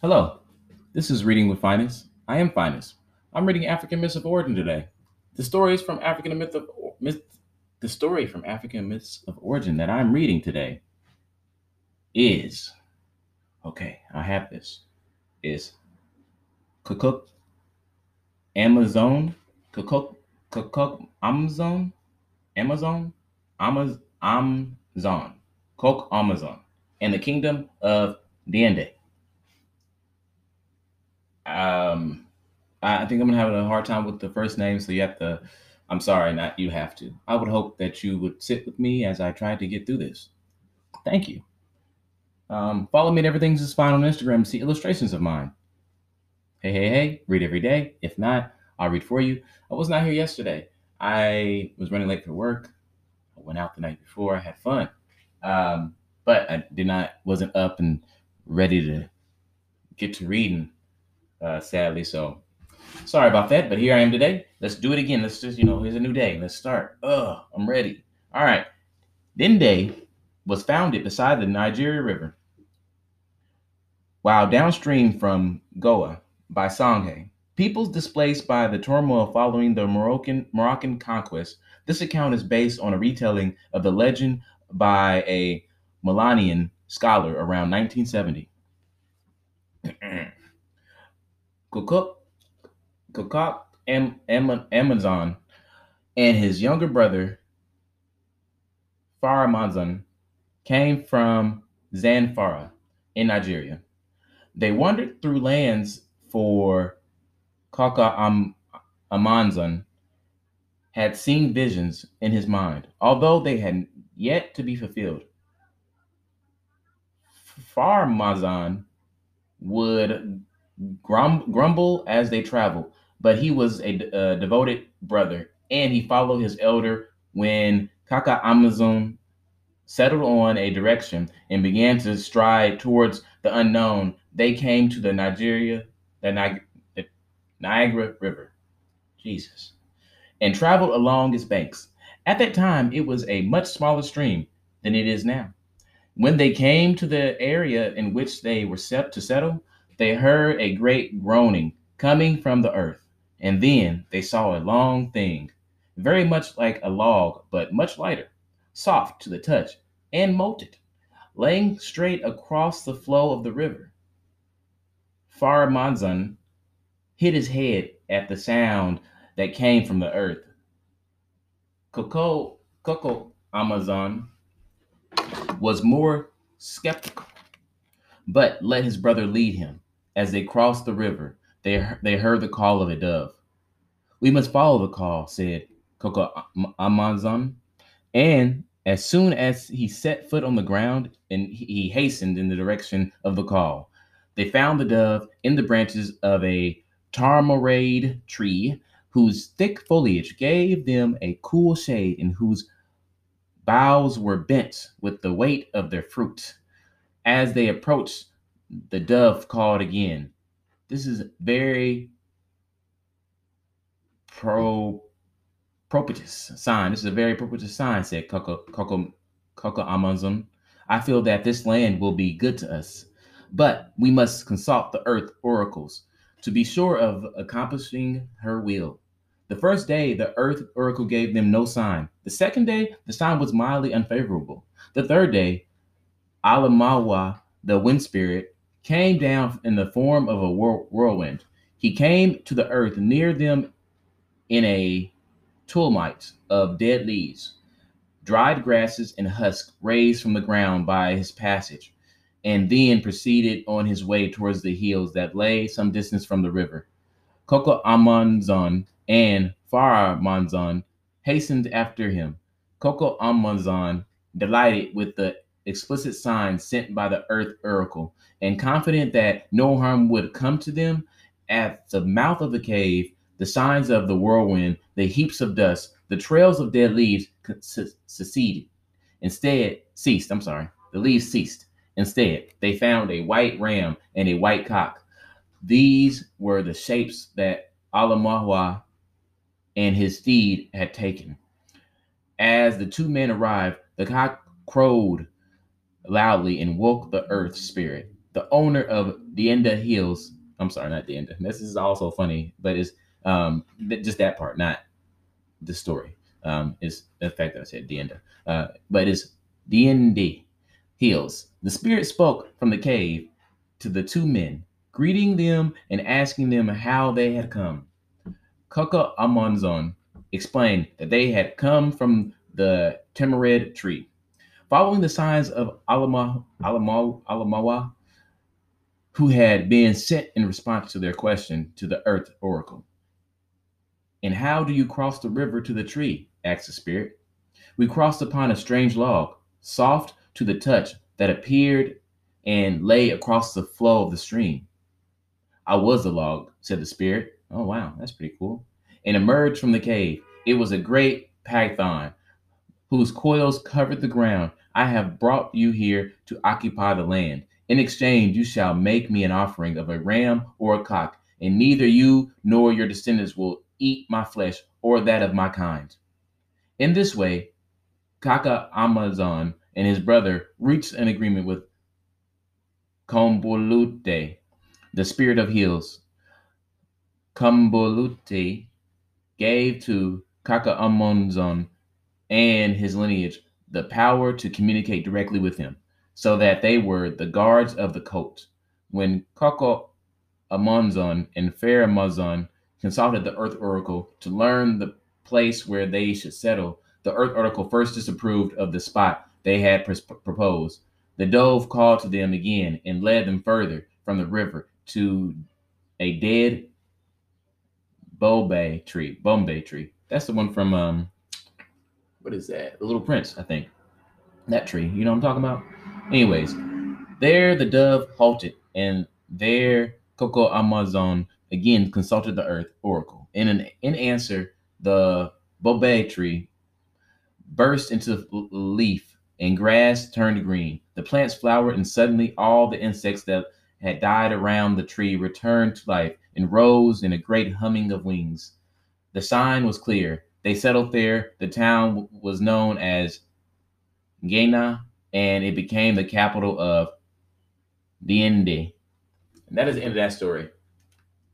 Hello, this is Reading with Phines. I am Phines. I'm reading African Myths of Origin today. The stories from African myth of myth, the story from African Myths of Origin that I'm reading today is okay. I have this. Is Kukuk Amazon Kukuk Amazon Amazon Amaz Amazon Coke Amazon and the Kingdom of Diende. Um, I think I'm gonna have a hard time with the first name, so you have to. I'm sorry, not you have to. I would hope that you would sit with me as I try to get through this. Thank you. Um, follow me at Everything's is Fine on Instagram to see illustrations of mine. Hey, hey, hey, read every day. If not, I'll read for you. I was not here yesterday. I was running late for work. I went out the night before. I had fun. Um, but I did not, wasn't up and ready to get to reading, uh, sadly. So sorry about that, but here I am today. Let's do it again. Let's just, you know, here's a new day. Let's start. Ugh, I'm ready. All right. Dende was founded beside the Nigeria River while downstream from Gao by Sanghe. Peoples displaced by the turmoil following the Moroccan, Moroccan conquest. This account is based on a retelling of the legend by a Milanian scholar around 1970. Kukuk, Am, Amazon and his younger brother Faramazan came from Zamfara in Nigeria. They wandered through lands for Kaka Am, Amanzan had seen visions in his mind, although they had yet to be fulfilled. Farmazan would grum, grumble as they traveled, but he was a, a, uh, devoted brother, and he followed his elder when Kaka Amazon settled on a direction and began to stride towards the unknown. They came to the Nigeria, the, the Niagara River, Jesus, and traveled along its banks. At that time, it was a much smaller stream than it is now. When they came to the area in which they were set to settle, they heard a great groaning coming from the earth, and then they saw a long thing, very much like a log, but much lighter, soft to the touch, and molted, laying straight across the flow of the river. Faramanzan hit his head at the sound that came from the earth. Coco, Coco Amazon was more skeptical, but let his brother lead him. As they crossed the river, they, they heard the call of a dove. We must follow the call, said Coco Amazon. And as soon as he set foot on the ground, and he hastened in the direction of the call, they found the dove in the branches of a tamarade tree, whose thick foliage gave them a cool shade and whose boughs were bent with the weight of their fruit. As they approached, the dove called again. This is very pro propitious sign. This is a very propitious sign, said Coco Coco Coco Amazon. I feel that this land will be good to us, but we must consult the earth oracles to be sure of accomplishing her will. The first day, the earth oracle gave them no sign. The second day, the sign was mildly unfavorable. The third day, Alamawa, the wind spirit, came down in the form of a whirlwind. He came to the earth near them in a tumult of dead leaves, dried grasses, and husks raised from the ground by his passage, and then proceeded on his way towards the hills that lay some distance from the river. Koko Amanzon and Farah Manzon hastened after him. Koko Amazon, delighted with the explicit signs sent by the earth oracle, and confident that no harm would come to them, at the mouth of the cave, the signs of the whirlwind, the heaps of dust, the trails of dead leaves seceded. Instead, ceased. I'm sorry. The leaves ceased. Instead, they found a white ram and a white cock. These were the shapes that Alamahwa and his steed had taken. As the two men arrived, the cock crowed loudly and woke the earth spirit. The owner of Dienda Hills, I'm sorry, not Dienda. This is also funny, but it's um, just that part, not the story. Um, is the fact that I said Dienda, uh, but it's Diende Hills. The spirit spoke from the cave to the two men, greeting them and asking them how they had come. Kaka Amonzon explained that they had come from the tamarind tree. Following the signs of Alama, Alama, Alamawa, who had been sent in response to their question to the earth oracle. And how do you cross the river to the tree? asked the spirit. We crossed upon a strange log, soft to the touch, that appeared and lay across the flow of the stream. I was the log, said the spirit. Oh, wow, that's pretty cool. And emerged from the cave. It was a great python whose coils covered the ground. I have brought you here to occupy the land. In exchange, you shall make me an offering of a ram or a cock, and neither you nor your descendants will eat my flesh or that of my kind. In this way, Kaka Amazon and his brother reached an agreement with Kombolute, the spirit of hills. Kombolute gave to Kaka Amonzon and his lineage the power to communicate directly with him, so that they were the guards of the coast. When Kaka Amonzon and Faramazon consulted the Earth Oracle to learn the place where they should settle, the Earth Oracle first disapproved of the spot they had pr- proposed. The dove called to them again and led them further from the river to a dead Bombay tree. Bombay tree. That's the one from um, what is that? The Little Prince, I think. That tree. You know what I'm talking about? Anyways, there the dove halted, and there Coco Amazon again consulted the earth oracle. In an in answer, the Bombay tree burst into leaf and grass turned green. The plants flowered, and suddenly all the insects that had died around the tree returned to life and rose in a great humming of wings. The sign was clear. They settled there. The town was known as Gena, and it became the capital of Diende. And that is the end of that story.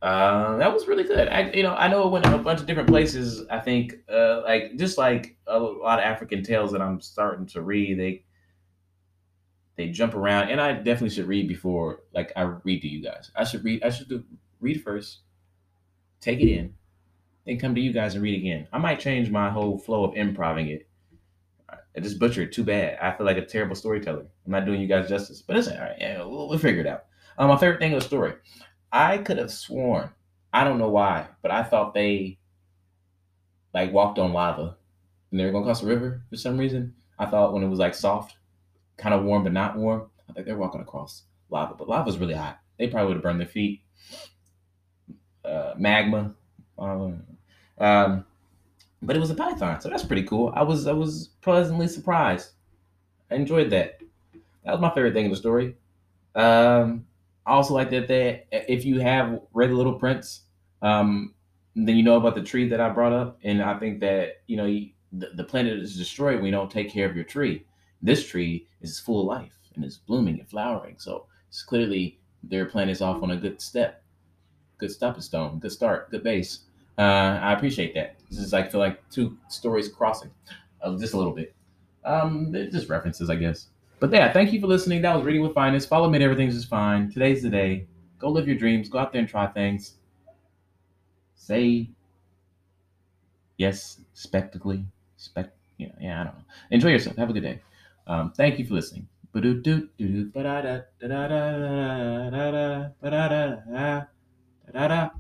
Uh, that was really good. I, you know, I know it went in a bunch of different places. I think, uh, like just like a lot of African tales that I'm starting to read, they they jump around, and I definitely should read before, like I read to you guys. I should read. I should do, read first, take it in, then come to you guys and read again. I might change my whole flow of improving it. I just butchered. Too bad. I feel like a terrible storyteller. I'm not doing you guys justice, but it's all right. Yeah, we'll, we'll figure it out. Um, my favorite thing of the story. I could have sworn. I don't know why, but I thought they like walked on lava and they were gonna cross the river for some reason. I thought when it was like soft, kind of warm but not warm, I think they're walking across lava, but lava's really hot. They probably would have burned their feet. Uh, magma. Um, but it was a python, so that's pretty cool. I was I was pleasantly surprised. I enjoyed that. That was my favorite thing in the story. Um, I also like that if you have read the Little Prince, um, then you know about the tree that I brought up, and I think that you know the, the planet is destroyed when you don't take care of your tree. This tree is full of life and is blooming and flowering, so it's clearly their planet is off on a good step, good stepping stone, good start, good base. Uh, I appreciate that. This is like feel like two stories crossing, uh, just a little bit. Um, just references, I guess. But yeah, thank you for listening. That was Reading with Phines. Follow me Everything's Just Fine. Today's the day. Go live your dreams. Go out there and try things. Say yes, spectacly. Spec, know, yeah, I don't know. Enjoy yourself. Have a good day. Um, thank you for listening. Ba-do-do-do-do, ba-da-da,